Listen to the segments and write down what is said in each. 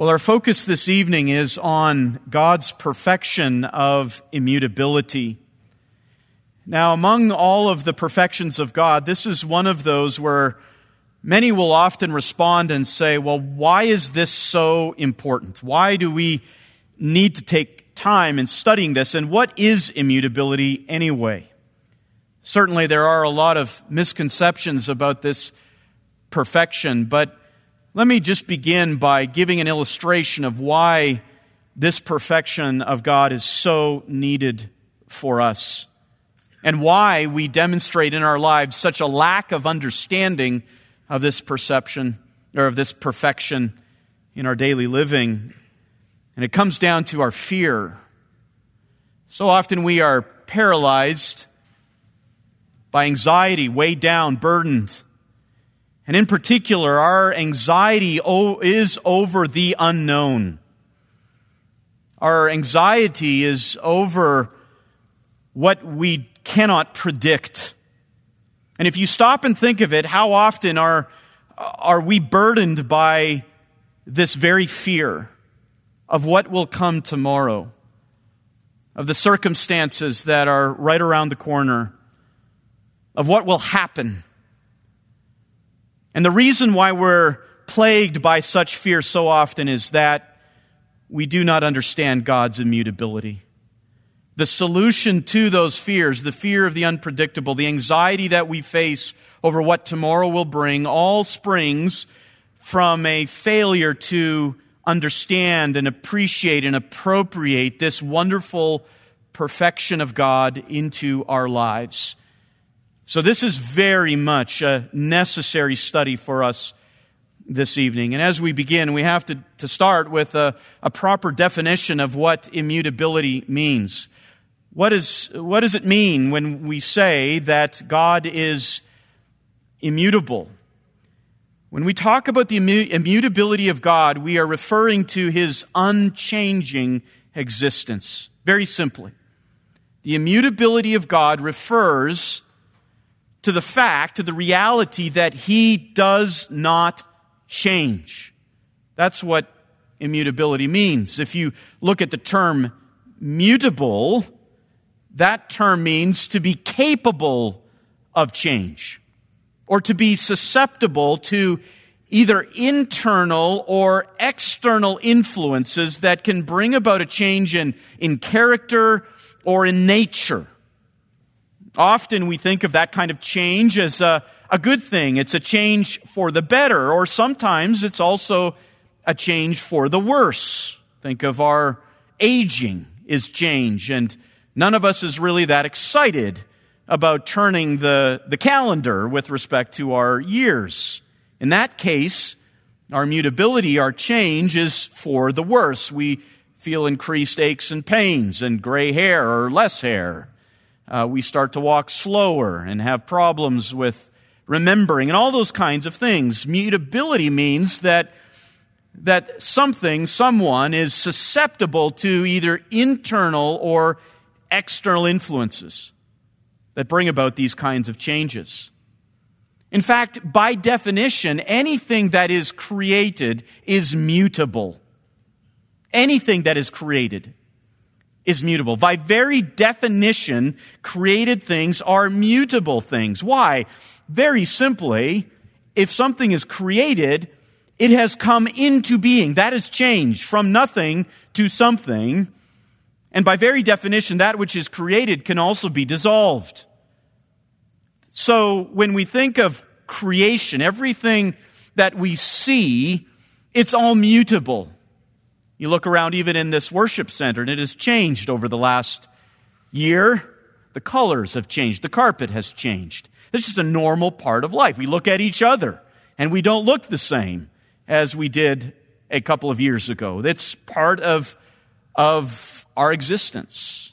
Well, our focus this evening is on God's perfection of immutability. Now, among all of the perfections of God, this is one of those where many will often respond and say, well, why is this so important? Why do we need to take time in studying this? And what is immutability anyway? Certainly, there are a lot of misconceptions about this perfection, but let me just begin by giving an illustration of why this perfection of God is so needed for us and why we demonstrate in our lives such a lack of understanding of this perception or of this perfection in our daily living. And it comes down to our fear. So often we are paralyzed by anxiety, weighed down, burdened and in particular, our anxiety is over the unknown. Our anxiety is over what we cannot predict. And if you stop and think of it, how often are, are we burdened by this very fear of what will come tomorrow, of the circumstances that are right around the corner, of what will happen? And the reason why we're plagued by such fear so often is that we do not understand God's immutability. The solution to those fears, the fear of the unpredictable, the anxiety that we face over what tomorrow will bring, all springs from a failure to understand and appreciate and appropriate this wonderful perfection of God into our lives. So, this is very much a necessary study for us this evening. And as we begin, we have to, to start with a, a proper definition of what immutability means. What, is, what does it mean when we say that God is immutable? When we talk about the immutability of God, we are referring to his unchanging existence. Very simply. The immutability of God refers to the fact, to the reality that he does not change. That's what immutability means. If you look at the term mutable, that term means to be capable of change or to be susceptible to either internal or external influences that can bring about a change in, in character or in nature. Often we think of that kind of change as a, a good thing. It's a change for the better, or sometimes it's also a change for the worse. Think of our aging is change, and none of us is really that excited about turning the, the calendar with respect to our years. In that case, our mutability, our change is for the worse. We feel increased aches and pains and gray hair or less hair uh, we start to walk slower and have problems with remembering and all those kinds of things. Mutability means that, that something, someone is susceptible to either internal or external influences that bring about these kinds of changes. In fact, by definition, anything that is created is mutable. Anything that is created is mutable. By very definition, created things are mutable things. Why? Very simply, if something is created, it has come into being. That is changed from nothing to something. And by very definition, that which is created can also be dissolved. So when we think of creation, everything that we see, it's all mutable. You look around even in this worship center, and it has changed over the last year. The colors have changed, the carpet has changed. It's just a normal part of life. We look at each other, and we don't look the same as we did a couple of years ago. That's part of, of our existence.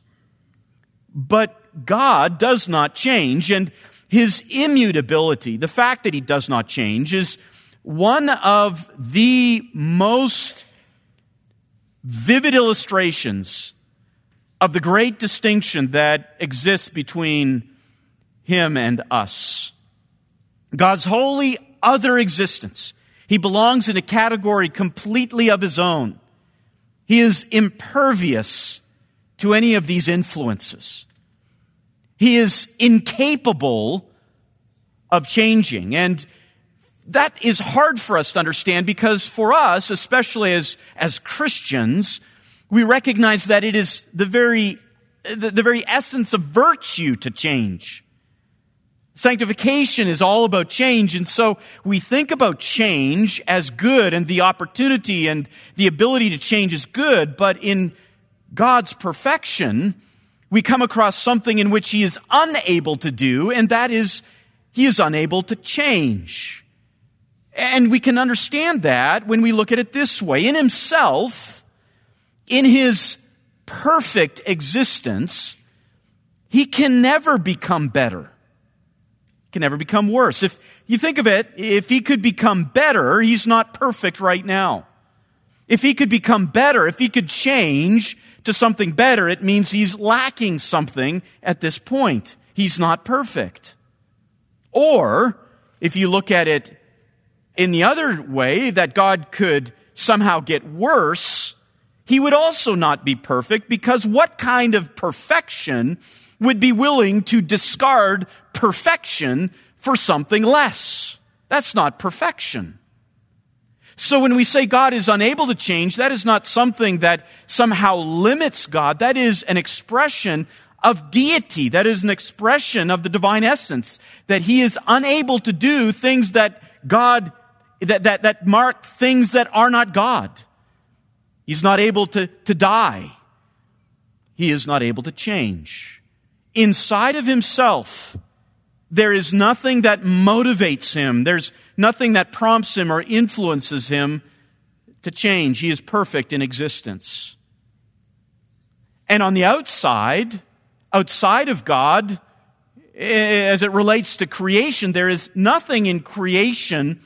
But God does not change, and his immutability, the fact that he does not change, is one of the most vivid illustrations of the great distinction that exists between him and us. God's holy other existence, He belongs in a category completely of his own. He is impervious to any of these influences. He is incapable of changing. And that is hard for us to understand because for us, especially as, as Christians, we recognize that it is the very, the, the very essence of virtue to change. Sanctification is all about change. And so we think about change as good and the opportunity and the ability to change is good. But in God's perfection, we come across something in which he is unable to do, and that is he is unable to change. And we can understand that when we look at it this way. In himself, in his perfect existence, he can never become better can never become worse. If you think of it, if he could become better, he's not perfect right now. If he could become better, if he could change to something better, it means he's lacking something at this point. He's not perfect. Or, if you look at it in the other way, that God could somehow get worse, he would also not be perfect because what kind of perfection would be willing to discard perfection for something less. That's not perfection. So when we say God is unable to change, that is not something that somehow limits God. That is an expression of deity. That is an expression of the divine essence. That he is unable to do things that God, that, that, that mark things that are not God. He's not able to, to die. He is not able to change inside of himself, there is nothing that motivates him. There's nothing that prompts him or influences him to change. He is perfect in existence. And on the outside, outside of God, eh, as it relates to creation, there is nothing in creation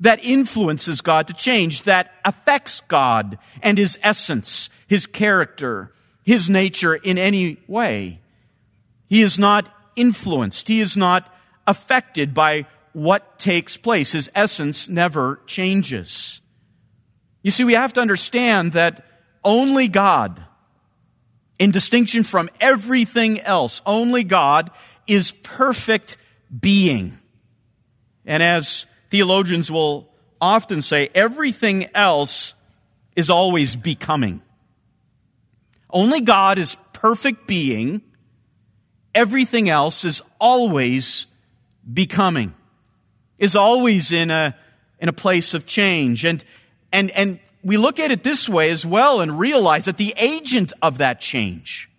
that influences God to change, that affects God and His essence, His character, His nature in any way. He is not influenced. He is not affected by what takes place. His essence never changes. You see, we have to understand that only God, in distinction from everything else, only God is perfect being. And as theologians will often say, everything else is always becoming. Only God is perfect being everything else is always becoming, is always in a, in a place of change. And, and, and we look at it this way as well and realize that the agent of that change,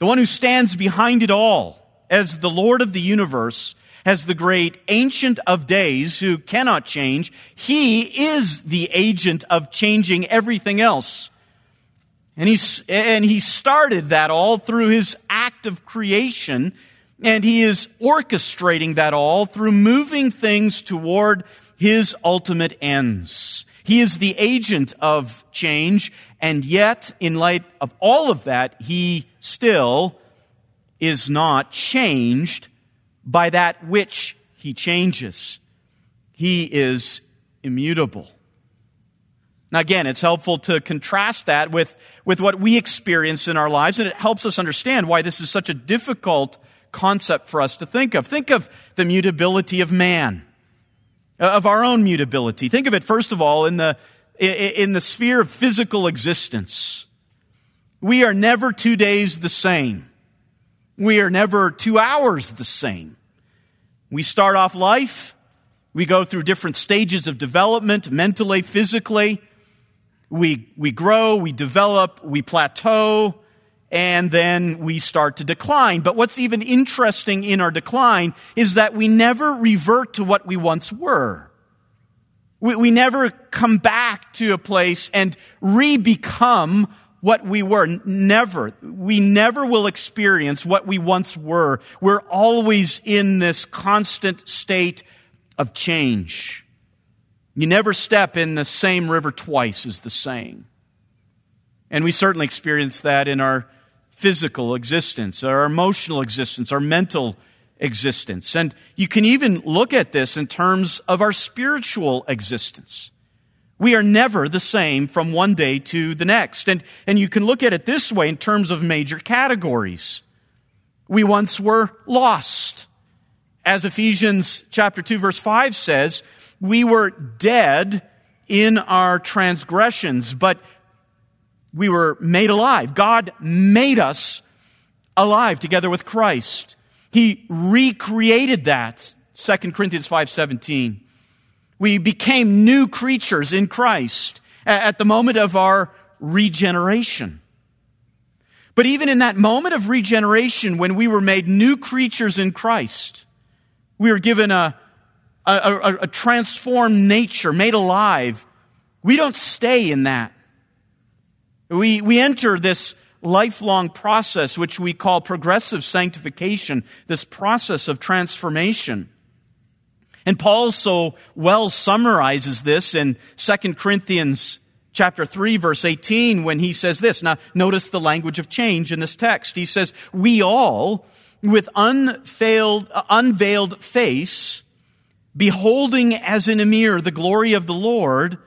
the one who stands behind it all as the Lord of the universe, as the great ancient of days who cannot change, he is the agent of changing everything else. And, he's, and he started that all through his act of creation, and he is orchestrating that all through moving things toward his ultimate ends. He is the agent of change, and yet, in light of all of that, he still is not changed by that which he changes. He is immutable. Now, again, it's helpful to contrast that with, with what we experience in our lives, and it helps us understand why this is such a difficult concept for us to think of. Think of the mutability of man, uh, of our own mutability. Think of it, first of all, in the, in the sphere of physical existence. We are never two days the same. We are never two hours the same. We start off life, we go through different stages of development, mentally, physically we, we grow, we develop, we plateau, and then we start to decline. But what's even interesting in our decline is that we never revert to what we once were. We, we never come back to a place and re-become what we were. Never. We never will experience what we once were. We're always in this constant state of change. You never step in the same river twice, is the saying. And we certainly experience that in our physical existence, our emotional existence, our mental existence. And you can even look at this in terms of our spiritual existence. We are never the same from one day to the next. And, and you can look at it this way in terms of major categories. We once were lost. As Ephesians chapter 2 verse 5 says, we were dead in our transgressions, but we were made alive. God made us alive together with Christ. He recreated that. 2 Corinthians 5:17. We became new creatures in Christ at the moment of our regeneration. But even in that moment of regeneration, when we were made new creatures in Christ, we were given a, a, a, a transformed nature, made alive. We don't stay in that. We, we enter this lifelong process, which we call progressive sanctification, this process of transformation. And Paul so well summarizes this in 2 Corinthians chapter 3 verse 18 when he says this. Now notice the language of change in this text. He says, we all with unveiled, unveiled face, beholding as in a mirror the glory of the Lord,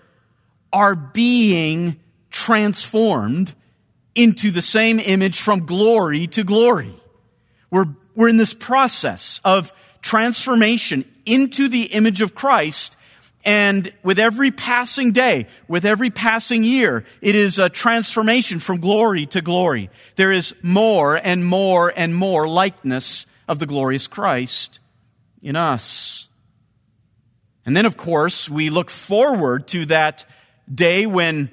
are being transformed into the same image from glory to glory. We're, we're in this process of transformation into the image of Christ. And with every passing day, with every passing year, it is a transformation from glory to glory. There is more and more and more likeness of the glorious Christ in us. And then, of course, we look forward to that day when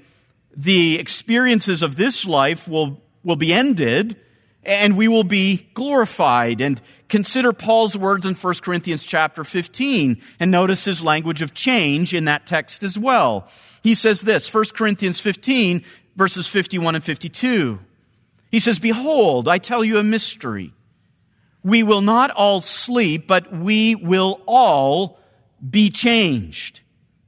the experiences of this life will, will be ended and we will be glorified. And consider Paul's words in 1 Corinthians chapter 15 and notice his language of change in that text as well. He says this, 1 Corinthians 15 verses 51 and 52. He says, Behold, I tell you a mystery. We will not all sleep, but we will all be changed.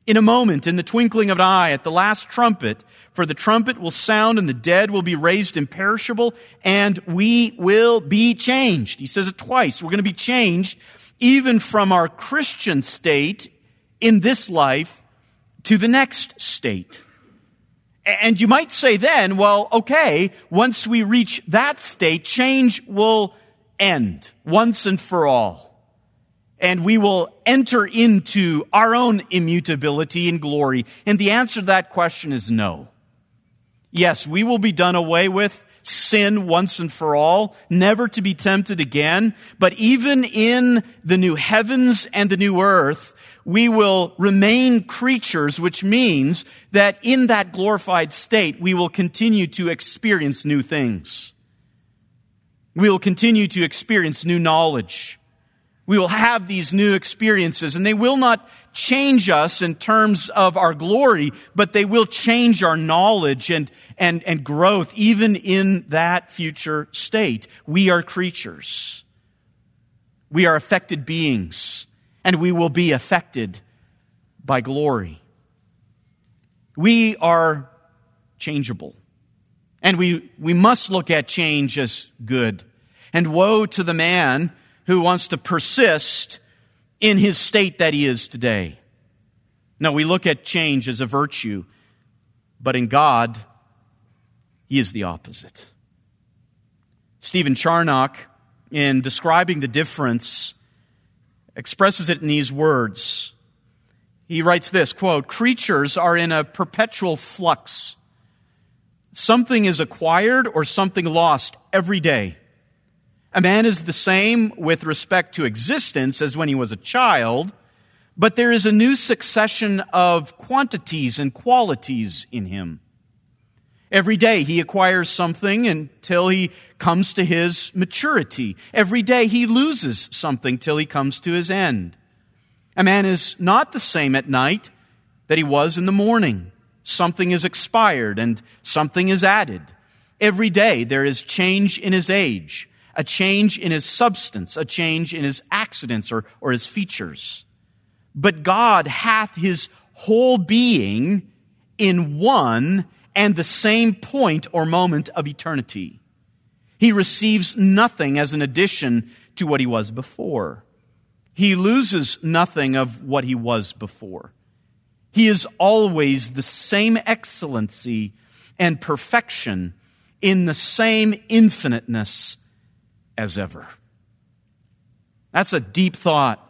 In a moment, in the twinkling of an eye, at the last trumpet, for the trumpet will sound and the dead will be raised imperishable and we will be changed. He says it twice. We're going to be changed even from our Christian state in this life to the next state. And you might say then, well, okay, once we reach that state, change will end once and for all. And we will enter into our own immutability and glory. And the answer to that question is no. Yes, we will be done away with sin once and for all, never to be tempted again. But even in the new heavens and the new earth, we will remain creatures, which means that in that glorified state, we will continue to experience new things. We will continue to experience new knowledge. We will have these new experiences and they will not change us in terms of our glory, but they will change our knowledge and, and, and growth even in that future state. We are creatures. We are affected beings and we will be affected by glory. We are changeable and we, we must look at change as good. And woe to the man who wants to persist in his state that he is today. No, we look at change as a virtue, but in God, he is the opposite. Stephen Charnock, in describing the difference, expresses it in these words. He writes this quote, creatures are in a perpetual flux. Something is acquired or something lost every day. A man is the same with respect to existence as when he was a child, but there is a new succession of quantities and qualities in him. Every day he acquires something until he comes to his maturity. Every day he loses something till he comes to his end. A man is not the same at night that he was in the morning. Something is expired and something is added. Every day there is change in his age a change in his substance, a change in his accidents or, or his features. But God hath his whole being in one and the same point or moment of eternity. He receives nothing as an addition to what he was before. He loses nothing of what he was before. He is always the same excellency and perfection in the same infiniteness as ever. That's a deep thought.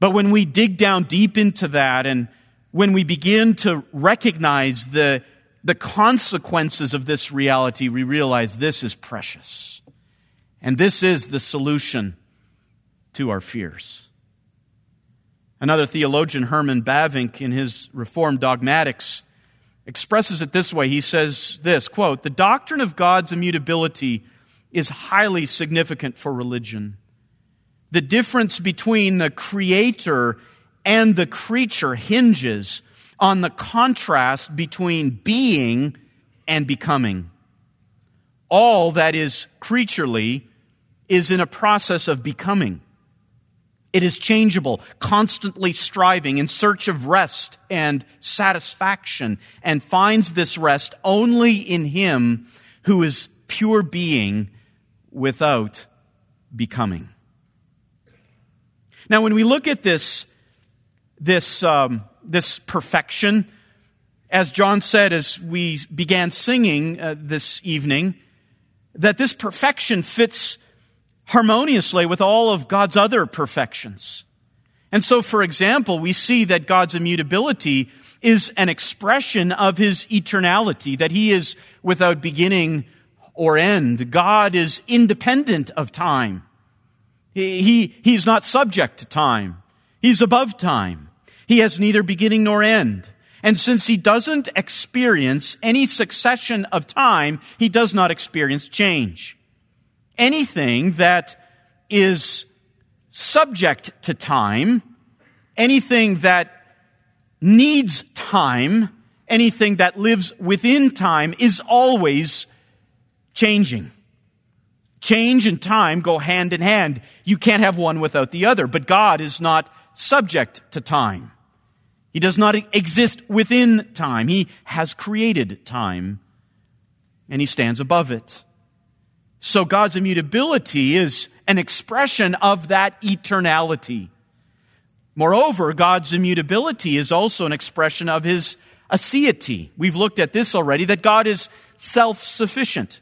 But when we dig down deep into that and when we begin to recognize the, the consequences of this reality, we realize this is precious. And this is the solution to our fears. Another theologian, Herman Bavinck, in his Reformed Dogmatics, expresses it this way. He says this quote, The doctrine of God's immutability is highly significant for religion. The difference between the creator and the creature hinges on the contrast between being and becoming. All that is creaturely is in a process of becoming. It is changeable, constantly striving in search of rest and satisfaction, and finds this rest only in Him who is pure being without becoming. Now, when we look at this, this, um, this perfection, as John said as we began singing uh, this evening, that this perfection fits harmoniously with all of God's other perfections. And so, for example, we see that God's immutability is an expression of his eternality, that he is without beginning or end. God is independent of time. He, he, he's not subject to time. He's above time. He has neither beginning nor end. And since he doesn't experience any succession of time, he does not experience change anything that is subject to time, anything that needs time, anything that lives within time is always changing. Change and time go hand in hand. You can't have one without the other, but God is not subject to time. He does not exist within time. He has created time, and He stands above it. So God's immutability is an expression of that eternality. Moreover, God's immutability is also an expression of his aseity. We've looked at this already, that God is self-sufficient.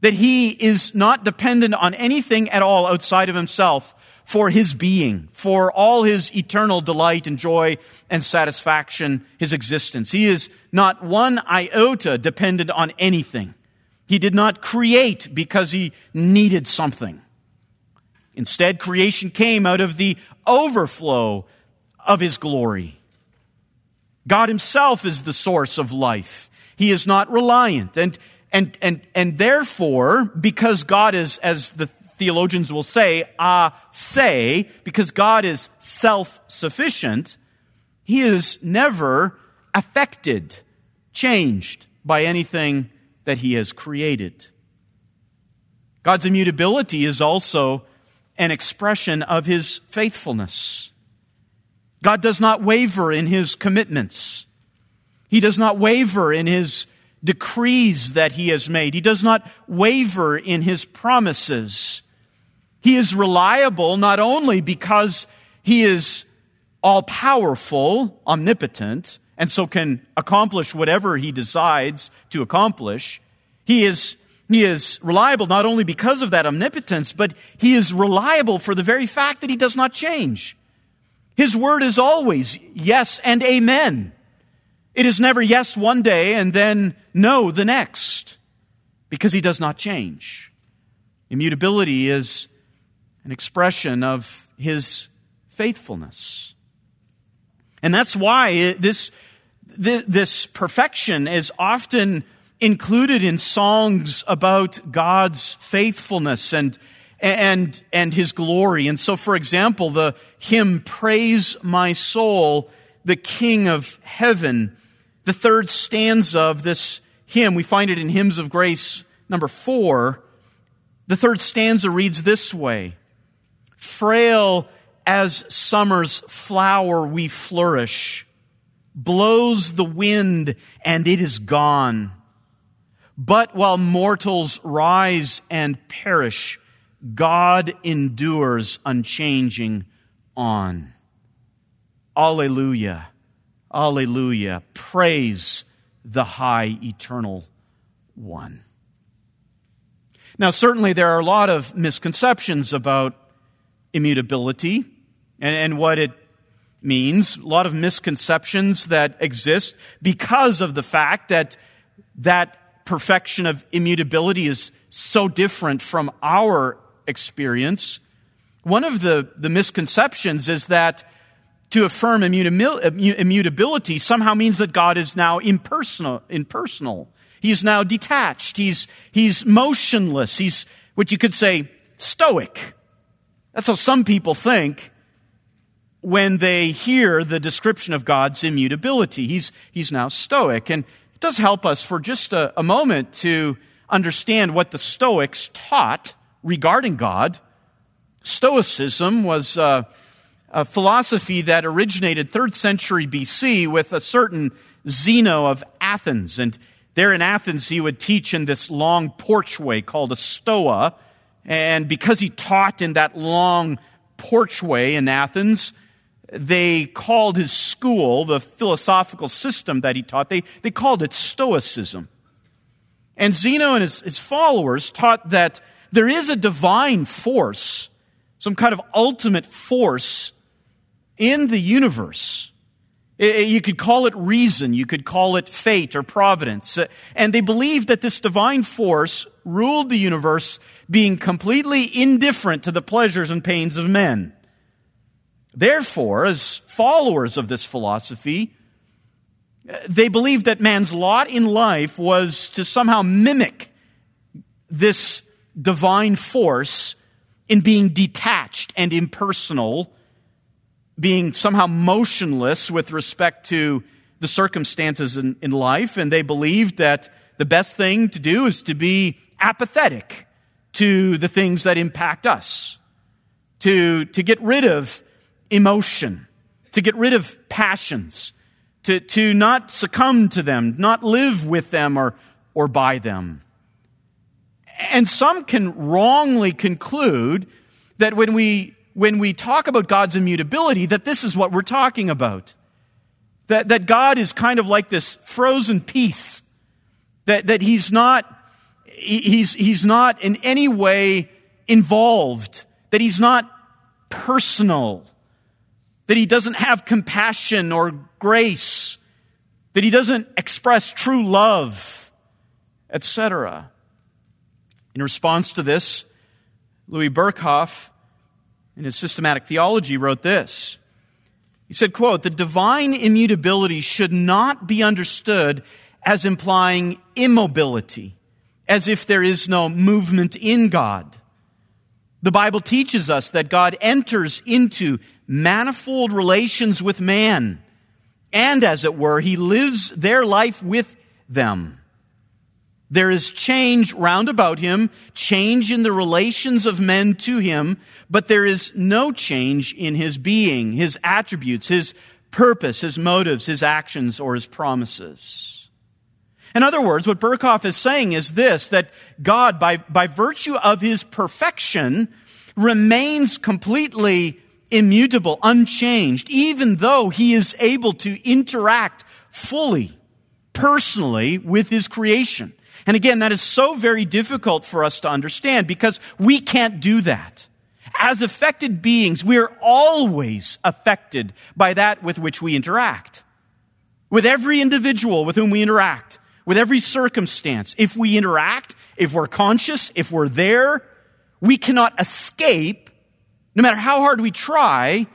That he is not dependent on anything at all outside of himself for his being, for all his eternal delight and joy and satisfaction, his existence. He is not one iota dependent on anything. He did not create because he needed something. Instead, creation came out of the overflow of his glory. God himself is the source of life. He is not reliant. And, and, and, and therefore, because God is, as the theologians will say, ah, say, because God is self-sufficient, he is never affected, changed by anything that he has created. God's immutability is also an expression of his faithfulness. God does not waver in his commitments. He does not waver in his decrees that he has made. He does not waver in his promises. He is reliable not only because he is all powerful, omnipotent, and so can accomplish whatever he decides to accomplish. He is, he is reliable not only because of that omnipotence, but he is reliable for the very fact that he does not change. His word is always yes and amen. It is never yes one day and then no the next, because he does not change. Immutability is an expression of his faithfulness. And that's why this this perfection is often included in songs about God's faithfulness and, and, and his glory. And so, for example, the hymn, Praise My Soul, the King of Heaven, the third stanza of this hymn, we find it in Hymns of Grace number four. The third stanza reads this way Frail as summer's flower we flourish blows the wind and it is gone. But while mortals rise and perish, God endures unchanging on. Alleluia. Alleluia. Praise the high eternal one. Now, certainly there are a lot of misconceptions about immutability and, and what it means, a lot of misconceptions that exist because of the fact that that perfection of immutability is so different from our experience. One of the, the misconceptions is that to affirm immutability somehow means that God is now impersonal. impersonal. He's now detached. He's, he's motionless. He's what you could say stoic. That's how some people think when they hear the description of God's immutability. He's, he's now stoic. And it does help us for just a, a moment to understand what the Stoics taught regarding God. Stoicism was uh, a philosophy that originated 3rd century BC with a certain Zeno of Athens. And there in Athens, he would teach in this long porchway called a stoa. And because he taught in that long porchway in Athens, they called his school, the philosophical system that he taught, they, they called it Stoicism. And Zeno and his, his followers taught that there is a divine force, some kind of ultimate force in the universe. You could call it reason, you could call it fate or providence. Uh, and they believed that this divine force ruled the universe, being completely indifferent to the pleasures and pains of men. Therefore, as followers of this philosophy, uh, they believed that man's lot in life was to somehow mimic this divine force in being detached and impersonal, being somehow motionless with respect to the circumstances in, in life. And they believed that the best thing to do is to be apathetic to the things that impact us, to, to get rid of emotion, to get rid of passions, to, to not succumb to them, not live with them or, or by them. And some can wrongly conclude that when we, when we talk about God's immutability, that this is what we're talking about. That, that God is kind of like this frozen piece. That, that he's not, he's, he's not in any way involved. That he's not personal. That he doesn't have compassion or grace. That he doesn't express true love, etc. In response to this, Louis Berkhof, in his systematic theology, wrote this. He said, quote, the divine immutability should not be understood as implying immobility, as if there is no movement in God. The Bible teaches us that God enters into manifold relations with man, and as it were, he lives their life with them. There is change round about him, change in the relations of men to him, but there is no change in his being, his attributes, his purpose, his motives, his actions, or his promises. In other words, what Berkhof is saying is this, that God, by, by virtue of his perfection, remains completely immutable, unchanged, even though he is able to interact fully, personally with his creation. And again, that is so very difficult for us to understand because we can't do that. As affected beings, we are always affected by that with which we interact. With every individual with whom we interact, with every circumstance, if we interact, if we're conscious, if we're there, we cannot escape, no matter how hard we try,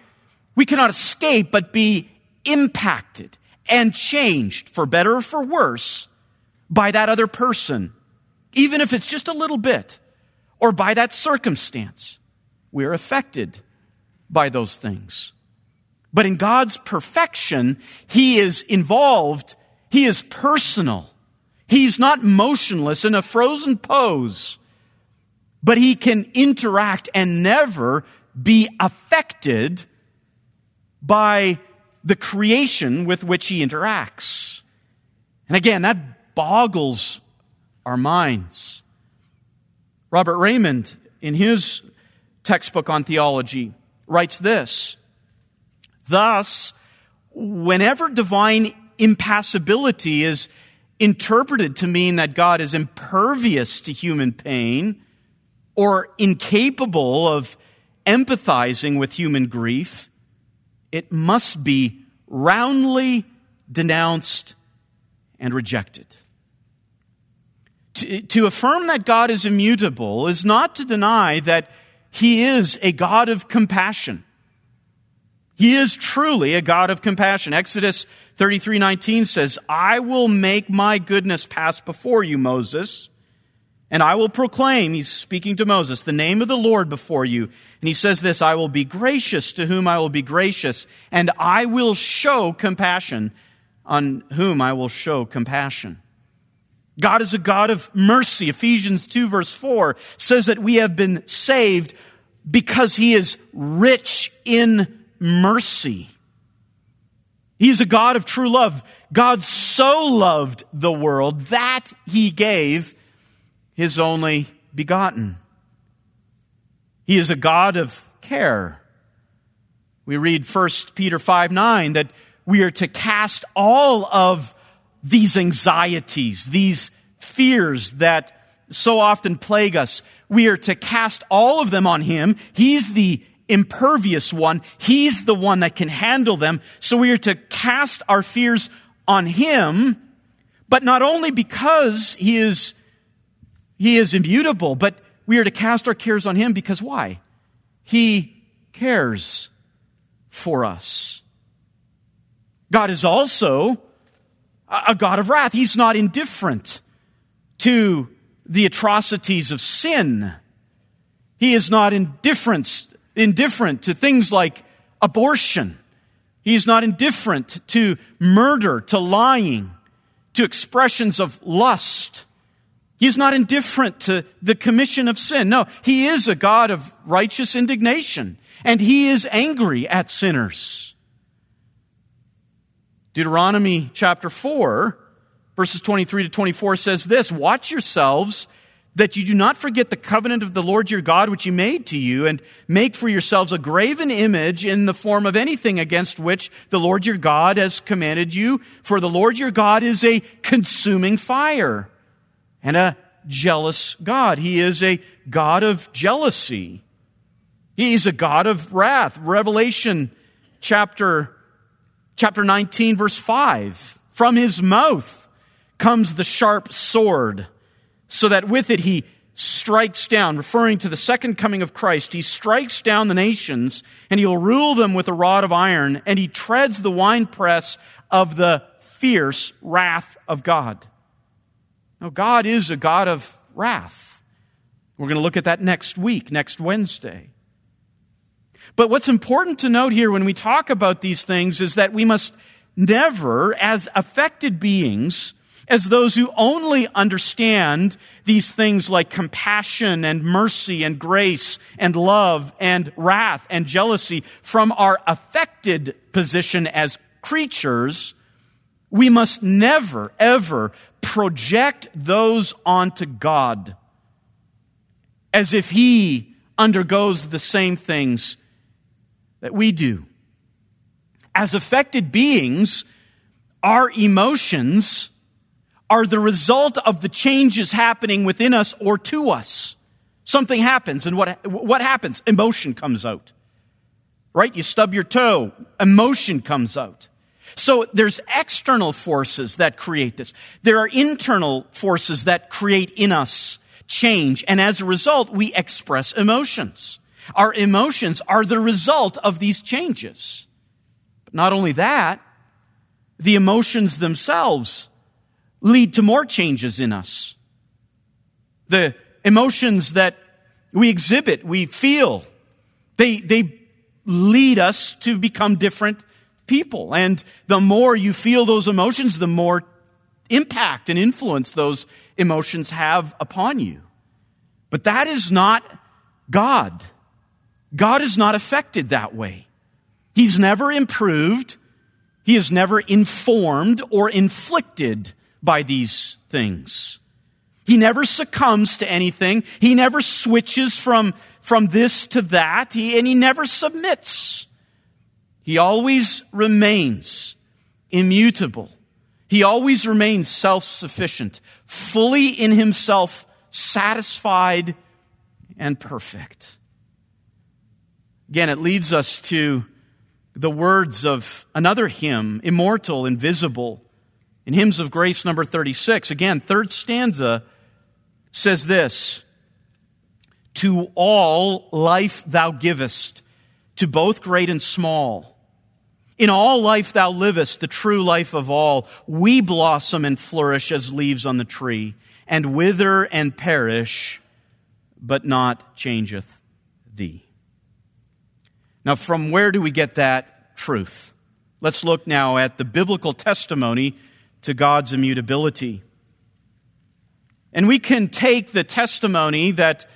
we cannot escape but be impacted and changed for better or for worse by that other person, even if it's just a little bit, or by that circumstance. We're affected by those things. But in God's perfection, He is involved, He is personal. He's not motionless in a frozen pose, but He can interact and never be affected by the creation with which He interacts. And again, that boggles our minds. Robert Reymond, in his textbook on theology, writes this Thus, whenever divine impassibility is interpreted to mean that God is impervious to human pain or incapable of empathizing with human grief, it must be roundly denounced and rejected. To, to, affirm that God is immutable is not to deny that He is a God of compassion. He is truly a God of compassion. Exodus 33:19 says, "I will make my goodness pass before you, Moses, and I will proclaim, he's speaking to Moses, the name of the Lord before you. And he says this, I will be gracious to whom I will be gracious, and I will show compassion on whom I will show compassion." God is a God of mercy. Ephesians 2 verse 4 says that we have been saved because he is rich in mercy. He is a God of true love. God so loved the world that he gave his only begotten. He is a God of care. We read 1 Peter 5 9 that we are to cast all of these anxieties, these fears that so often plague us. We are to cast all of them on Him. He's the impervious one. He's the one that can handle them. So we are to cast our fears on Him, but not only because He is, He is immutable, but we are to cast our cares on Him because why? He cares for us. God is also a God of wrath. He's not indifferent to the atrocities of sin. He is not indifferent indifferent to things like abortion. He's not indifferent to murder, to lying, to expressions of lust. He's not indifferent to the commission of sin. No, he is a God of righteous indignation, and he is angry at sinners. Deuteronomy chapter 4, verses 23 to 24 says this Watch yourselves that you do not forget the covenant of the Lord your God which he made to you, and make for yourselves a graven image in the form of anything against which the Lord your God has commanded you. For the Lord your God is a consuming fire and a jealous God. He is a God of jealousy. He's a God of wrath. Revelation chapter, chapter 19 verse 5. From his mouth comes the sharp sword so that with it he strikes down, referring to the second coming of Christ, he strikes down the nations and he'll rule them with a rod of iron and he treads the winepress of the fierce wrath of God. Now, God is a God of wrath. We're going to look at that next week, next Wednesday. But what's important to note here when we talk about these things is that we must never, as affected beings, as those who only understand these things like compassion and mercy and grace and love and wrath and jealousy from our affected position as creatures, we must never, ever project those onto God as if He undergoes the same things that we do. As affected beings, our emotions are the result of the changes happening within us or to us. Something happens, and what, what happens? Emotion comes out. Right? You stub your toe, emotion comes out. So there's external forces that create this. There are internal forces that create in us change, and as a result, we express emotions. Our emotions are the result of these changes. But not only that, the emotions themselves lead to more changes in us. The emotions that we exhibit, we feel, they, they lead us to become different people. And the more you feel those emotions, the more impact and influence those emotions have upon you. But that is not God. God is not affected that way. He's never improved. He is never informed or inflicted by these things. He never succumbs to anything. He never switches from, from this to that. He, and he never submits. He always remains immutable. He always remains self sufficient, fully in himself, satisfied and perfect. Again, it leads us to the words of another hymn, Immortal, Invisible, in Hymns of Grace number 36. Again, third stanza says this To all life thou givest, to both great and small. In all life thou livest, the true life of all. We blossom and flourish as leaves on the tree, and wither and perish, but not changeth thee. Now, from where do we get that truth? Let's look now at the biblical testimony to God's immutability. And we can take the testimony that,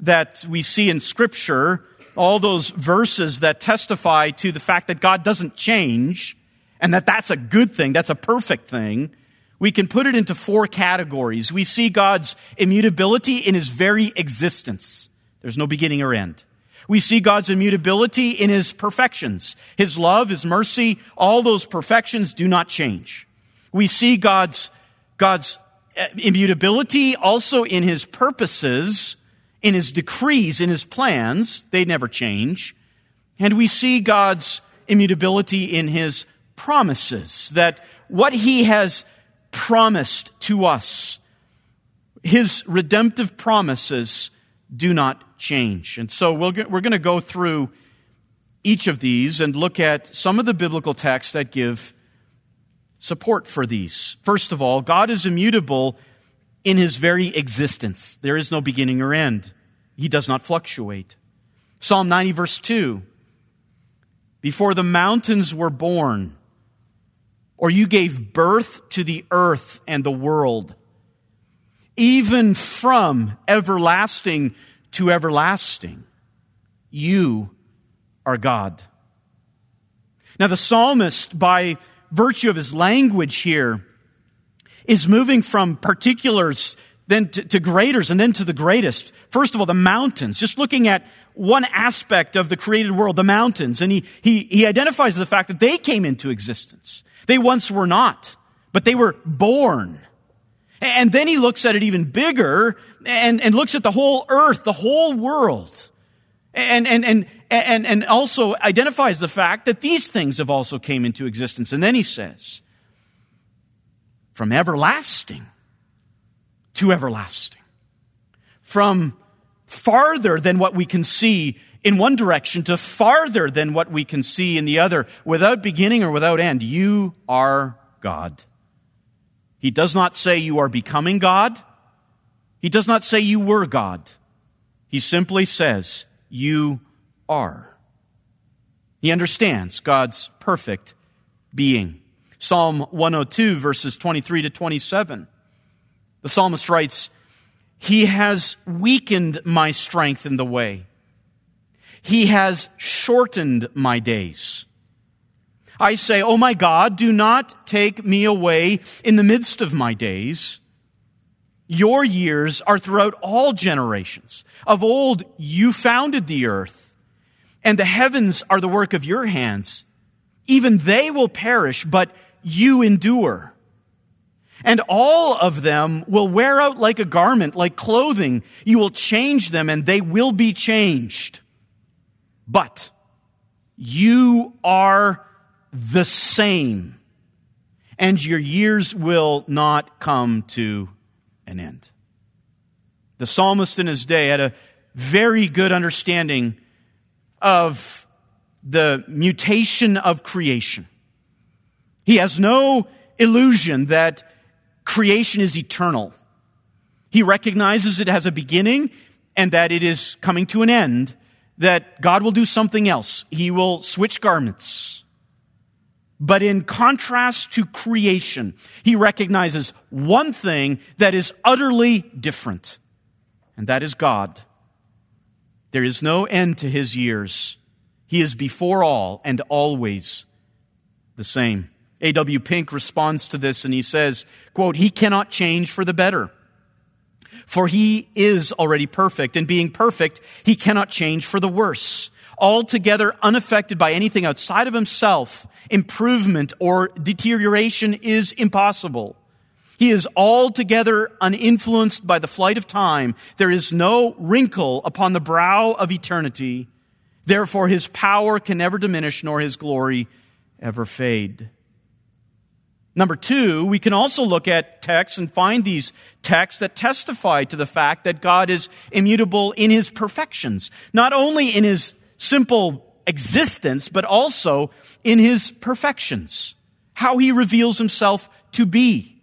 that we see in Scripture, all those verses that testify to the fact that God doesn't change, and that that's a good thing, that's a perfect thing. We can put it into four categories. We see God's immutability in his very existence. There's no beginning or end. We see God's immutability in his perfections. His love, his mercy, all those perfections do not change. We see God's, God's uh, immutability also in his purposes, in his decrees, in his plans. They never change. And we see God's immutability in his promises, that what he has promised to us, his redemptive promises, do not change. And so we we are going to go through each of these and look at some of the biblical texts that give support for these. First of all, God is immutable in his very existence. There is no beginning or end. He does not fluctuate. Psalm 90, verse 2 Before the mountains were born, or you gave birth to the earth and the world, even from everlasting to everlasting. You are God. Now, the psalmist, by virtue of his language here, is moving from particulars then to, to graders and then to the greatest. First of all, the mountains, just looking at one aspect of the created world, the mountains, and he, he, he identifies the fact that they came into existence. They once were not, but they were born. And then he looks at it even bigger and, and looks at the whole earth, the whole world. And, and, and, and, and also identifies the fact that these things have also came into existence. And then he says, from everlasting to everlasting. From farther than what we can see in one direction to farther than what we can see in the other, without beginning or without end. You are God. He does not say you are becoming God. He does not say you were God. He simply says you are. He understands God's perfect being. Psalm 102, verses 23 to 27. The psalmist writes, He has weakened my strength in the way. He has shortened my days. I say, Oh my God, do not take me away in the midst of my days. Your years are throughout all generations. Of old, you founded the earth, and the heavens are the work of your hands. Even they will perish, but you endure. And all of them will wear out like a garment, like clothing. You will change them, and they will be changed. But you are the same, and your years will not come to an end. The psalmist in his day had a very good understanding of the mutation of creation. He has no illusion that creation is eternal. He recognizes it has a beginning and that it is coming to an end, that God will do something else. He will switch garments. But in contrast to creation, he recognizes one thing that is utterly different, and that is God. There is no end to his years. He is before all and always the same. A.W. Pink responds to this and he says, quote, He cannot change for the better. for he is already perfect, and being perfect, he cannot change for the worse. Altogether unaffected by anything outside of himself, improvement or deterioration is impossible. He is altogether uninfluenced by the flight of time. There is no wrinkle upon the brow of eternity. Therefore, his power can never diminish, nor his glory ever fade. Number two, we can also look at texts and find these texts that testify to the fact that God is immutable in his perfections, not only in his simple existence, but also in his perfections, how he reveals himself to be.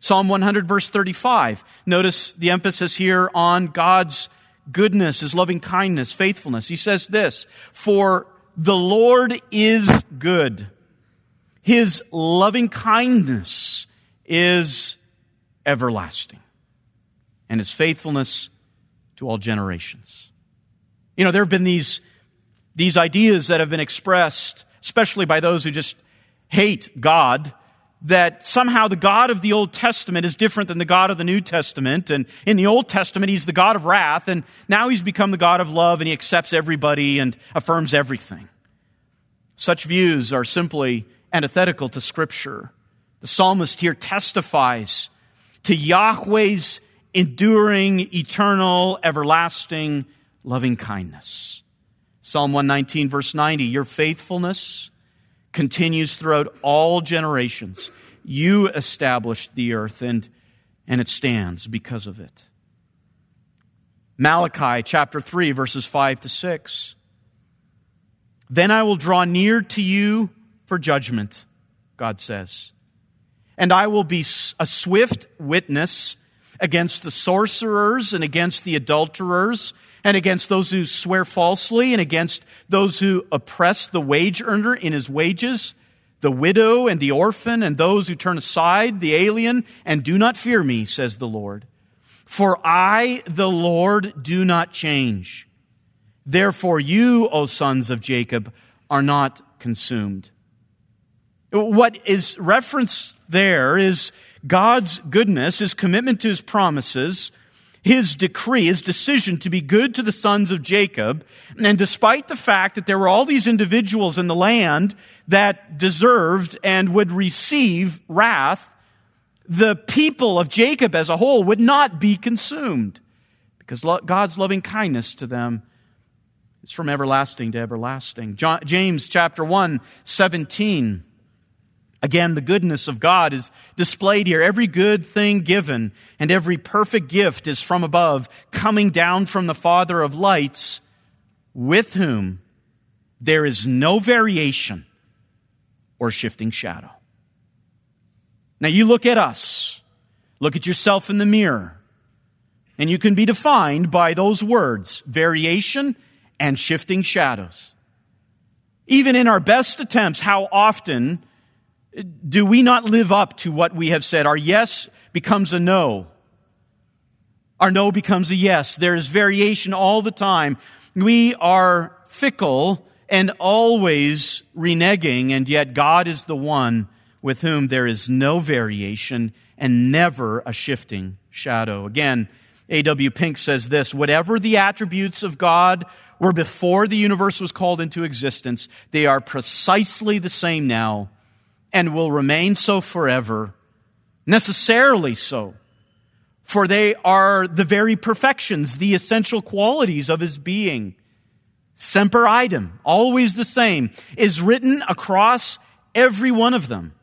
Psalm 100 verse 35. Notice the emphasis here on God's goodness, his loving kindness, faithfulness. He says this, for the Lord is good. His loving kindness is everlasting and his faithfulness to all generations. You know, there have been these, these ideas that have been expressed, especially by those who just hate God, that somehow the God of the Old Testament is different than the God of the New Testament. And in the Old Testament, he's the God of wrath, and now he's become the God of love, and he accepts everybody and affirms everything. Such views are simply antithetical to Scripture. The psalmist here testifies to Yahweh's enduring, eternal, everlasting loving kindness. Psalm 119, verse 90 Your faithfulness continues throughout all generations. You established the earth and, and it stands because of it. Malachi chapter 3, verses 5 to 6. Then I will draw near to you for judgment, God says. And I will be a swift witness against the sorcerers and against the adulterers and against those who swear falsely, and against those who oppress the wage earner in his wages, the widow and the orphan, and those who turn aside the alien and do not fear me, says the Lord. For I, the Lord, do not change. Therefore, you, O sons of Jacob, are not consumed. What is referenced there is God's goodness, his commitment to his promises, his decree, his decision to be good to the sons of Jacob. And despite the fact that there were all these individuals in the land that deserved and would receive wrath, the people of Jacob as a whole would not be consumed because God's loving kindness to them is from everlasting to everlasting. James chapter 1, 17. Again, the goodness of God is displayed here. Every good thing given and every perfect gift is from above, coming down from the Father of lights, with whom there is no variation or shifting shadow. Now you look at us, look at yourself in the mirror, and you can be defined by those words, variation and shifting shadows. Even in our best attempts, how often do we not live up to what we have said? Our yes becomes a no. Our no becomes a yes. There is variation all the time. We are fickle and always reneging, and yet God is the one with whom there is no variation and never a shifting shadow. Again, A.W. Pink says this Whatever the attributes of God were before the universe was called into existence, they are precisely the same now and will remain so forever, necessarily so. For they are the very perfections, the essential qualities of his being. Semper idem, always the same, is written across every one of them.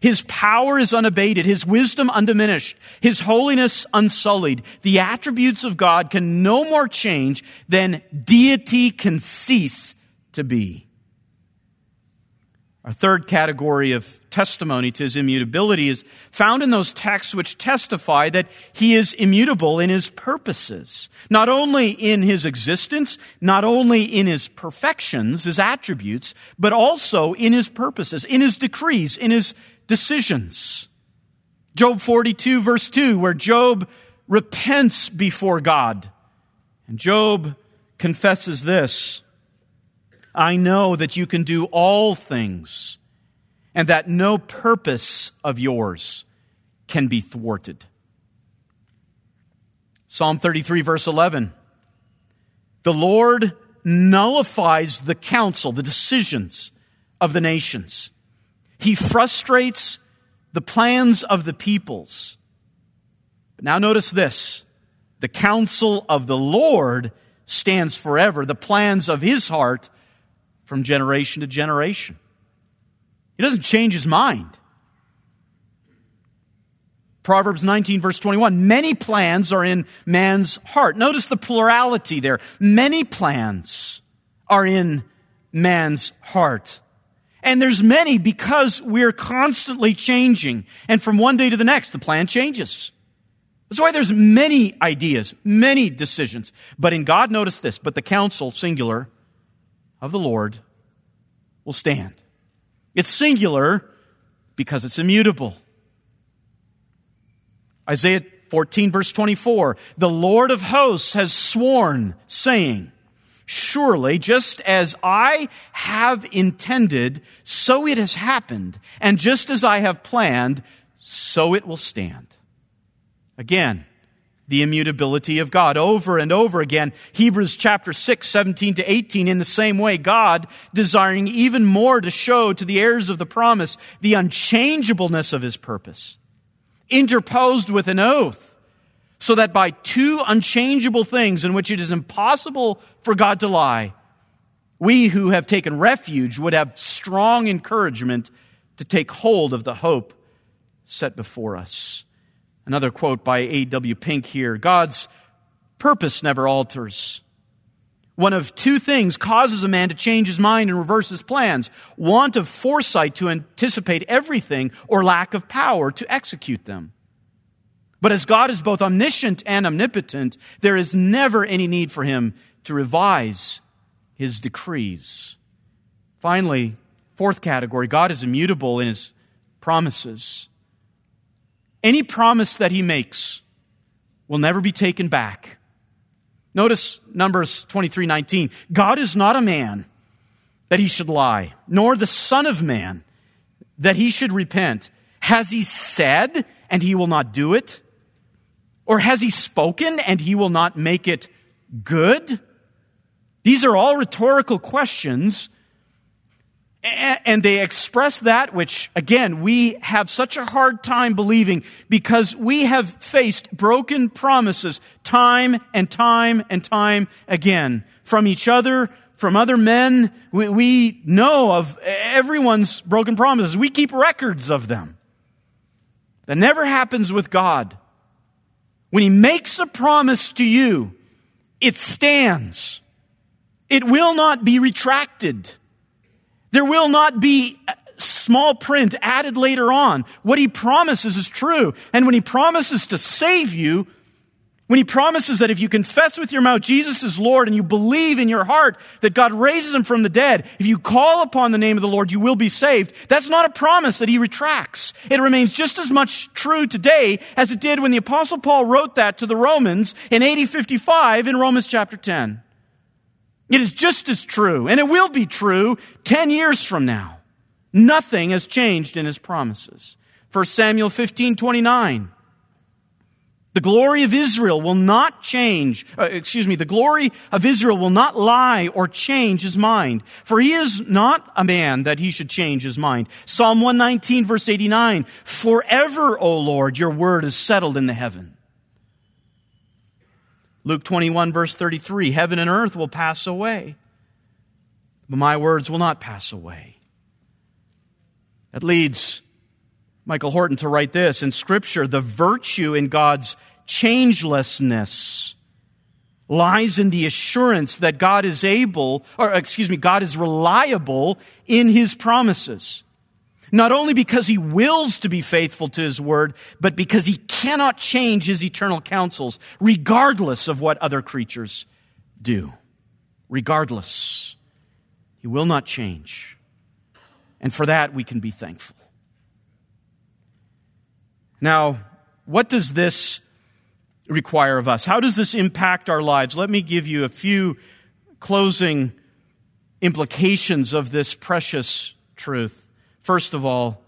His power is unabated, His wisdom undiminished, His holiness unsullied. The attributes of God can no more change than deity can cease to be. Our third category of testimony to his immutability is found in those texts which testify that he is immutable in his purposes. Not only in his existence, not only in his perfections, his attributes, but also in his purposes, in his decrees, in his decisions. Job 42 verse 2, where Job repents before God. And Job confesses this. I know that you can do all things and that no purpose of yours can be thwarted. Psalm 33, verse 11. The Lord nullifies the counsel, the decisions of the nations. He frustrates the plans of the peoples. But now notice this the counsel of the Lord stands forever, the plans of his heart from generation to generation. He doesn't change his mind. Proverbs 19, verse 21. Many plans are in man's heart. Notice the plurality there. Many plans are in man's heart. And there's many because we're constantly changing. And from one day to the next, the plan changes. That's why there's many ideas, many decisions. But in God, notice this, but the counsel, singular, of the Lord will stand. It's singular because it's immutable. Isaiah 14, verse 24. The Lord of hosts has sworn, saying, Surely, just as I have intended, so it has happened, and just as I have planned, so it will stand. Again, the immutability of God. Over and over again, Hebrews chapter 6, 17 to 18, in the same way, God, desiring even more to show to the heirs of the promise the unchangeableness of his purpose interposed with an oath, so that by two unchangeable things in which it is impossible for God to lie, we who have taken refuge would have strong encouragement to take hold of the hope set before us. Another quote by A.W. Pink here God's purpose never alters. One of two things causes a man to change his mind and reverse his plans want of foresight to anticipate everything, or lack of power to execute them. But as God is both omniscient and omnipotent, there is never any need for him to revise his decrees. Finally, fourth category God is immutable in his promises. Any promise that he makes will never be taken back. Notice Numbers 23 19. God is not a man that he should lie, nor the Son of Man that he should repent. Has he said and he will not do it? Or has he spoken and he will not make it good? These are all rhetorical questions and they express that which, again, we have such a hard time believing because we have faced broken promises time and time and time again from each other, from other men. We, we know of everyone's broken promises. We keep records of them. That never happens with God. When He makes a promise to you, it stands. It will not be retracted. There will not be small print added later on. What he promises is true. And when he promises to save you, when he promises that if you confess with your mouth Jesus is Lord and you believe in your heart that God raises him from the dead, if you call upon the name of the Lord, you will be saved. That's not a promise that he retracts. It remains just as much true today as it did when the apostle Paul wrote that to the Romans in AD 55 in Romans chapter 10. It is just as true, and it will be true 10 years from now. Nothing has changed in his promises. 1 Samuel 15, 29. The glory of Israel will not change, uh, excuse me, the glory of Israel will not lie or change his mind. For he is not a man that he should change his mind. Psalm 119 verse 89. Forever, O Lord, your word is settled in the heaven. Luke 21, verse 33 Heaven and earth will pass away, but my words will not pass away. That leads Michael Horton to write this in Scripture the virtue in God's changelessness lies in the assurance that God is able, or excuse me, God is reliable in his promises. Not only because he wills to be faithful to his word, but because he cannot change his eternal counsels, regardless of what other creatures do. Regardless. He will not change. And for that, we can be thankful. Now, what does this require of us? How does this impact our lives? Let me give you a few closing implications of this precious truth. First of all,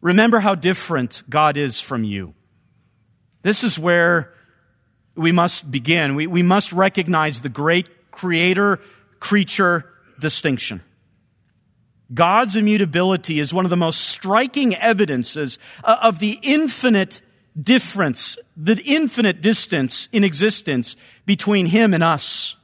remember how different God is from you. This is where we must begin. We, we must recognize the great creator creature distinction. God's immutability is one of the most striking evidences uh, of the infinite difference, the infinite distance in existence between Him and us.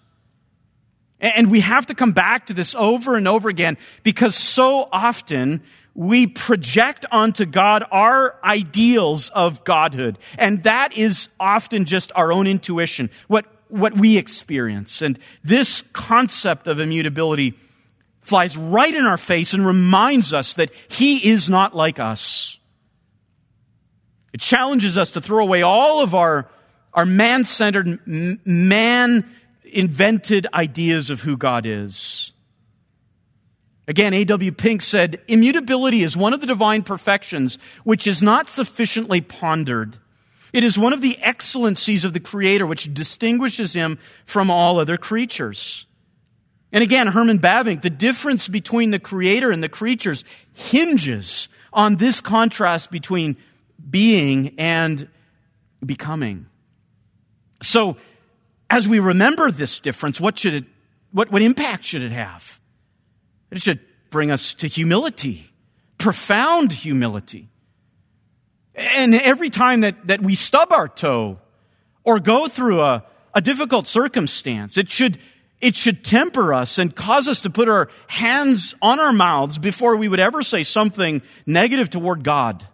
And we have to come back to this over and over again because so often we project onto God our ideals of Godhood. And that is often just our own intuition, what, what we experience. And this concept of immutability flies right in our face and reminds us that He is not like us. It challenges us to throw away all of our, our man centered, man invented ideas of who God is. Again, A.W. Pink said, Immutability is one of the divine perfections which is not sufficiently pondered. It is one of the excellencies of the Creator which distinguishes him from all other creatures. And again, Herman Bavinck, the difference between the Creator and the creatures hinges on this contrast between being and becoming. So, as we remember this difference, what should it, what, what impact should it have? It should bring us to humility, profound humility. And every time that, that we stub our toe or go through a, a difficult circumstance, it should, it should temper us and cause us to put our hands on our mouths before we would ever say something negative toward God.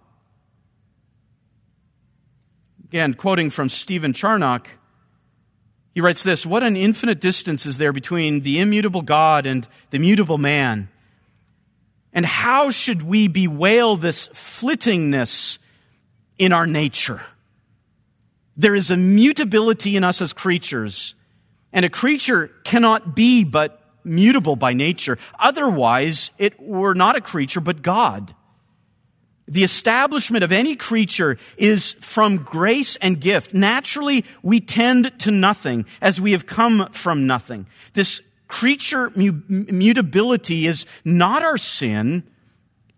Again, quoting from Stephen Charnock, he writes this What an infinite distance is there between the immutable God and the mutable man? And how should we bewail this flittingness in our nature? There is a mutability in us as creatures, and a creature cannot be but mutable by nature. Otherwise, it were not a creature but God. The establishment of any creature is from grace and gift. Naturally, we tend to nothing as we have come from nothing. This creature mutability is not our sin,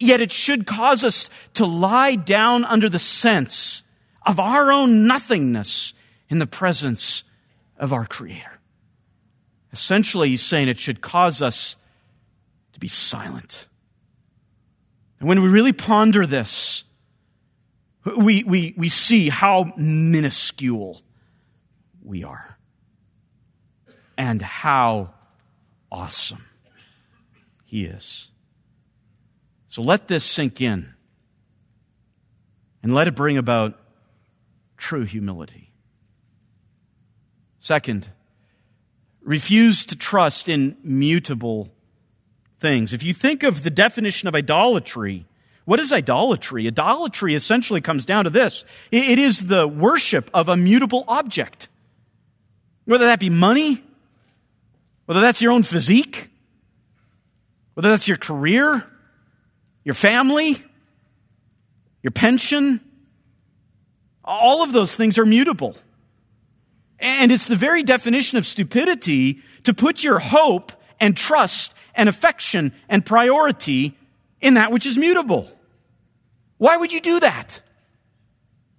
yet it should cause us to lie down under the sense of our own nothingness in the presence of our Creator. Essentially, he's saying it should cause us to be silent and when we really ponder this, we, we, we see how minuscule we are and how awesome He is. So let this sink in and let it bring about true humility. Second, refuse to trust in mutable things. If you think of the definition of idolatry, what is idolatry? Idolatry essentially comes down to this it is the worship of a mutable object. Whether that be money, whether that's your own physique, whether that's your career, your family, your pension, all of those things are mutable. And it's the very definition of stupidity to put your hope and trust and affection and priority in that which is mutable. Why would you do that?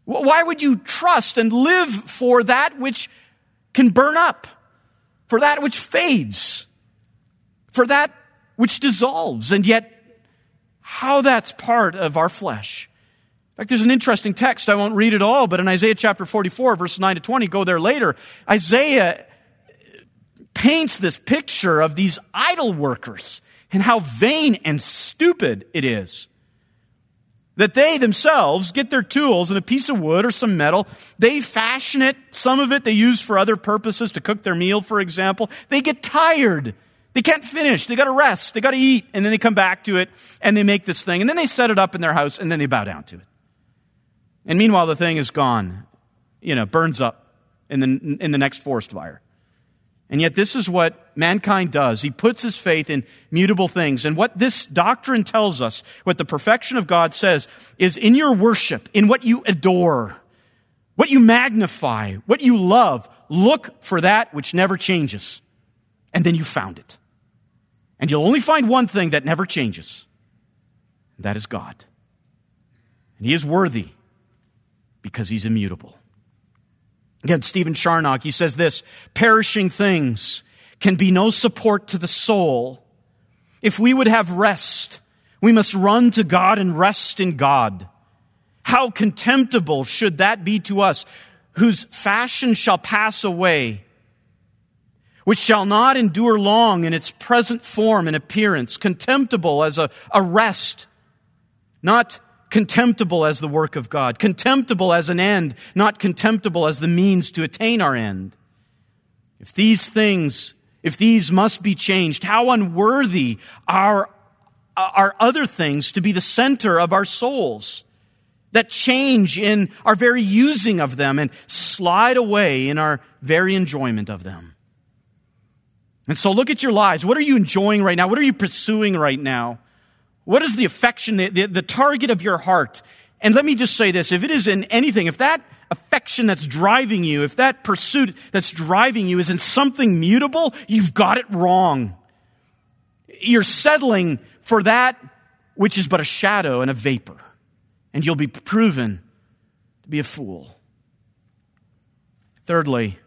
Why would you trust and live for that which can burn up, for that which fades, for that which dissolves, and yet how that's part of our flesh? In fact, there's an interesting text. I won't read it all, but in Isaiah chapter 44, verse 9 to 20, go there later. Isaiah paints this picture of these idol workers and how vain and stupid it is. That they themselves get their tools and a piece of wood or some metal, they fashion it, some of it they use for other purposes, to cook their meal, for example. They get tired. They can't finish. They gotta rest. They gotta eat. And then they come back to it and they make this thing. And then they set it up in their house and then they bow down to it. And meanwhile, the thing is gone, you know, burns up in the, in the next forest fire. And yet, this is what mankind does. He puts his faith in mutable things. And what this doctrine tells us, what the perfection of God says, is in your worship, in what you adore, what you magnify, what you love, look for that which never changes. And then you found it. And you'll only find one thing that never changes. And that is God. And He is worthy because He's immutable. Again, Stephen Charnock, he says this perishing things can be no support to the soul. If we would have rest, we must run to God and rest in God. How contemptible should that be to us, whose fashion shall pass away, which shall not endure long in its present form and appearance, contemptible as a, a rest, not contemptible as the work of God, contemptible as an end, not contemptible as the means to attain our end. If these things, if these must be changed, how unworthy are, are other things to be the center of our souls that change in our very using of them and slide away in our very enjoyment of them. And so look at your lives. What are you enjoying right now? What are you pursuing right now? What is the affection, the, the target of your heart? And let me just say this if it is in anything, if that affection that's driving you, if that pursuit that's driving you is in something mutable, you've got it wrong. You're settling for that which is but a shadow and a vapor, and you'll be proven to be a fool. Thirdly,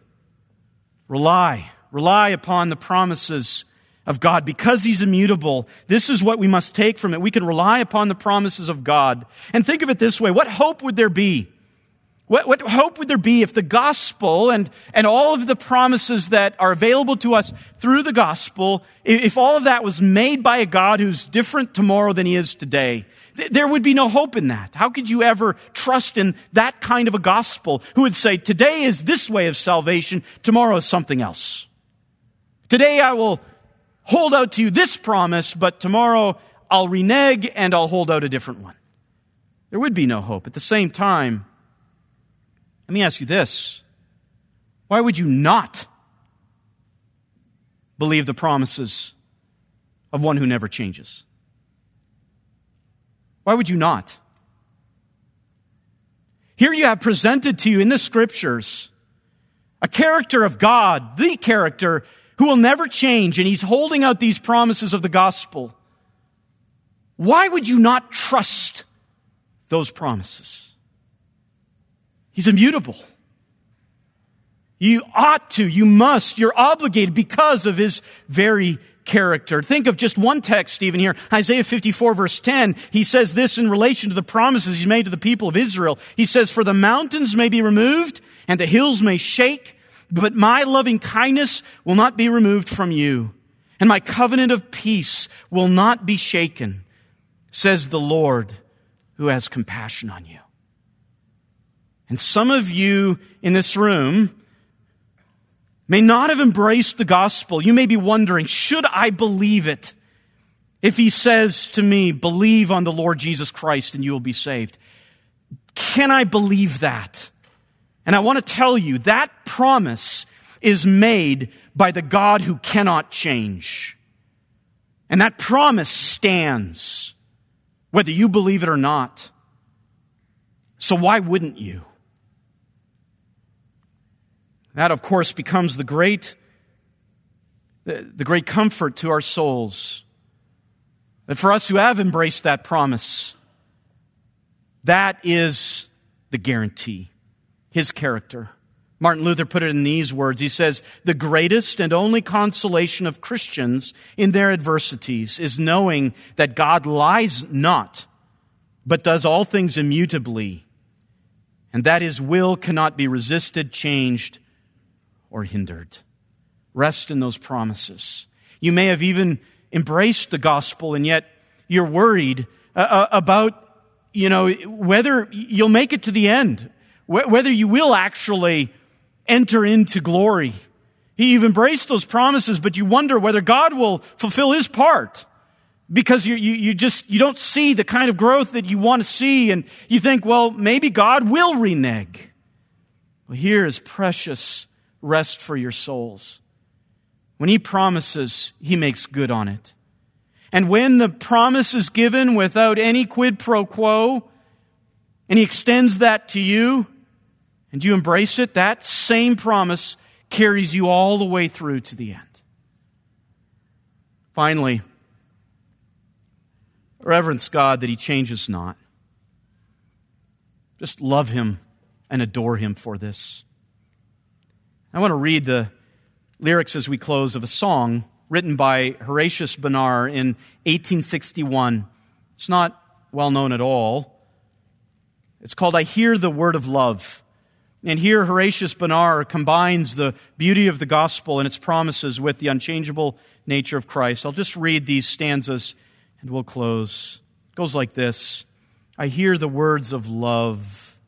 rely. Rely upon the promises of God. Because He's immutable, this is what we must take from it. We can rely upon the promises of God. And think of it this way. What hope would there be? What, what hope would there be if the gospel and, and all of the promises that are available to us through the gospel, if all of that was made by a God who's different tomorrow than he is today? There would be no hope in that. How could you ever trust in that kind of a gospel who would say, today is this way of salvation, tomorrow is something else? Today I will hold out to you this promise, but tomorrow I'll renege and I'll hold out a different one. There would be no hope. At the same time, let me ask you this why would you not believe the promises of one who never changes? Why would you not? Here you have presented to you in the scriptures a character of God, the character who will never change, and he's holding out these promises of the gospel. Why would you not trust those promises? He's immutable. You ought to, you must, you're obligated because of his very character. Think of just one text even here, Isaiah 54 verse 10. He says this in relation to the promises he's made to the people of Israel. He says, for the mountains may be removed and the hills may shake, but my loving kindness will not be removed from you, and my covenant of peace will not be shaken, says the Lord who has compassion on you. And some of you in this room may not have embraced the gospel. You may be wondering, should I believe it? If he says to me, believe on the Lord Jesus Christ and you will be saved. Can I believe that? And I want to tell you that promise is made by the God who cannot change. And that promise stands, whether you believe it or not. So why wouldn't you? That, of course, becomes the great, the, great comfort to our souls. That for us who have embraced that promise, that is the guarantee his character. Martin Luther put it in these words. He says, The greatest and only consolation of Christians in their adversities is knowing that God lies not, but does all things immutably, and that his will cannot be resisted, changed, or hindered. Rest in those promises. You may have even embraced the gospel, and yet you're worried uh, uh about, you know, whether you'll make it to the end whether you will actually enter into glory. You've embraced those promises, but you wonder whether God will fulfill his part. Because you, you, you just you don't see the kind of growth that you want to see and you think well maybe god will renege. Well here is precious rest for your souls. When he promises he makes good on it. And when the promise is given without any quid pro quo and he extends that to you and you embrace it, that same promise carries you all the way through to the end. Finally, reverence God that He changes not. Just love Him and adore Him for this. I want to read the lyrics as we close of a song written by Horatius Bonar in 1861. It's not well known at all. It's called I Hear the Word of Love. And here Horatius Bonar combines the beauty of the gospel and its promises with the unchangeable nature of Christ. I'll just read these stanzas and we'll close. It goes like this I hear the words of love.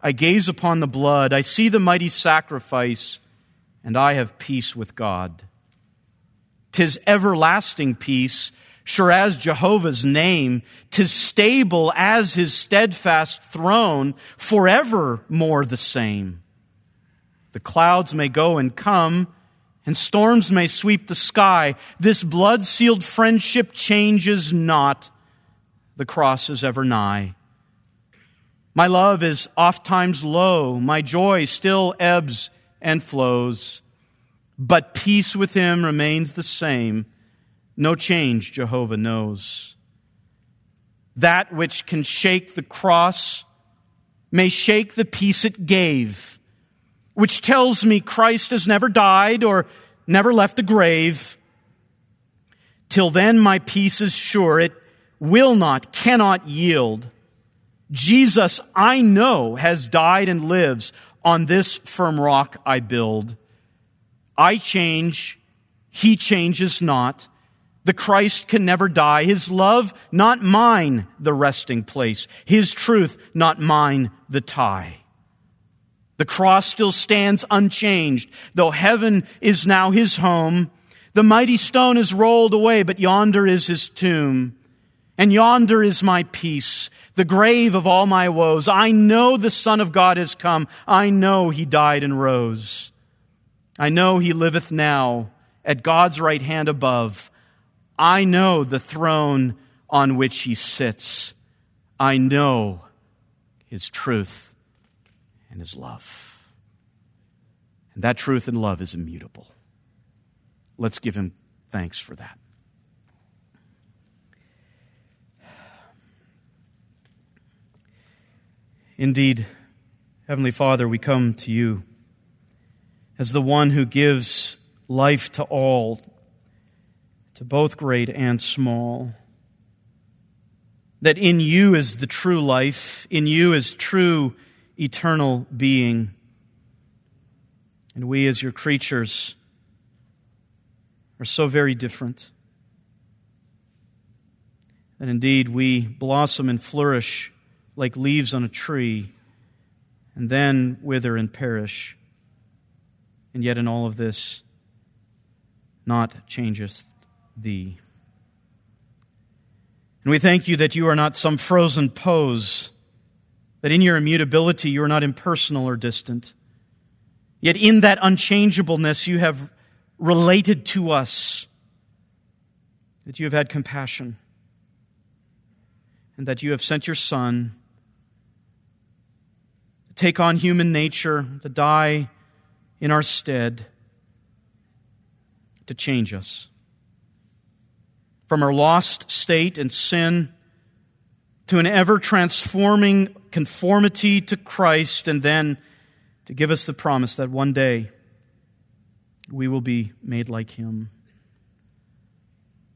I gaze upon the blood. I see the mighty sacrifice, and I have peace with God. Tis everlasting peace sure as Jehovah's name, tis stable as his steadfast throne, forevermore the same. The clouds may go and come, and storms may sweep the sky. This blood sealed friendship changes not. The cross is ever nigh. My love is oft times low, my joy still ebbs and flows, but peace with him remains the same no change, Jehovah knows. That which can shake the cross may shake the peace it gave, which tells me Christ has never died or never left the grave. Till then, my peace is sure. It will not, cannot yield. Jesus, I know, has died and lives. On this firm rock I build. I change, he changes not. The Christ can never die. His love, not mine, the resting place. His truth, not mine, the tie. The cross still stands unchanged, though heaven is now his home. The mighty stone is rolled away, but yonder is his tomb. And yonder is my peace, the grave of all my woes. I know the Son of God has come. I know he died and rose. I know he liveth now at God's right hand above. I know the throne on which he sits. I know his truth and his love. And that truth and love is immutable. Let's give him thanks for that. Indeed, Heavenly Father, we come to you as the one who gives life to all to both great and small. That in you is the true life, in you is true eternal being. And we, as your creatures, are so very different. And indeed, we blossom and flourish like leaves on a tree, and then wither and perish. And yet, in all of this, not changeth thee. And we thank you that you are not some frozen pose, that in your immutability you are not impersonal or distant. Yet in that unchangeableness you have related to us, that you have had compassion, and that you have sent your Son to take on human nature, to die in our stead, to change us from our lost state and sin to an ever transforming conformity to Christ, and then to give us the promise that one day we will be made like Him.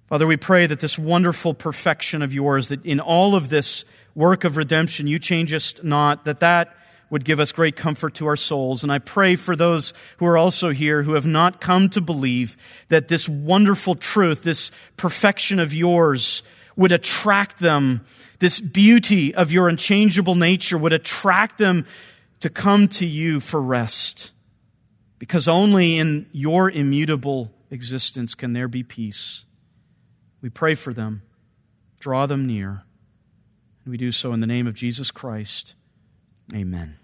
Father, we pray that this wonderful perfection of yours, that in all of this work of redemption you changest not, that that would give us great comfort to our souls. And I pray for those who are also here who have not come to believe that this wonderful truth, this perfection of yours, would attract them. This beauty of your unchangeable nature would attract them to come to you for rest. Because only in your immutable existence can there be peace. We pray for them. Draw them near. And we do so in the name of Jesus Christ. Amen.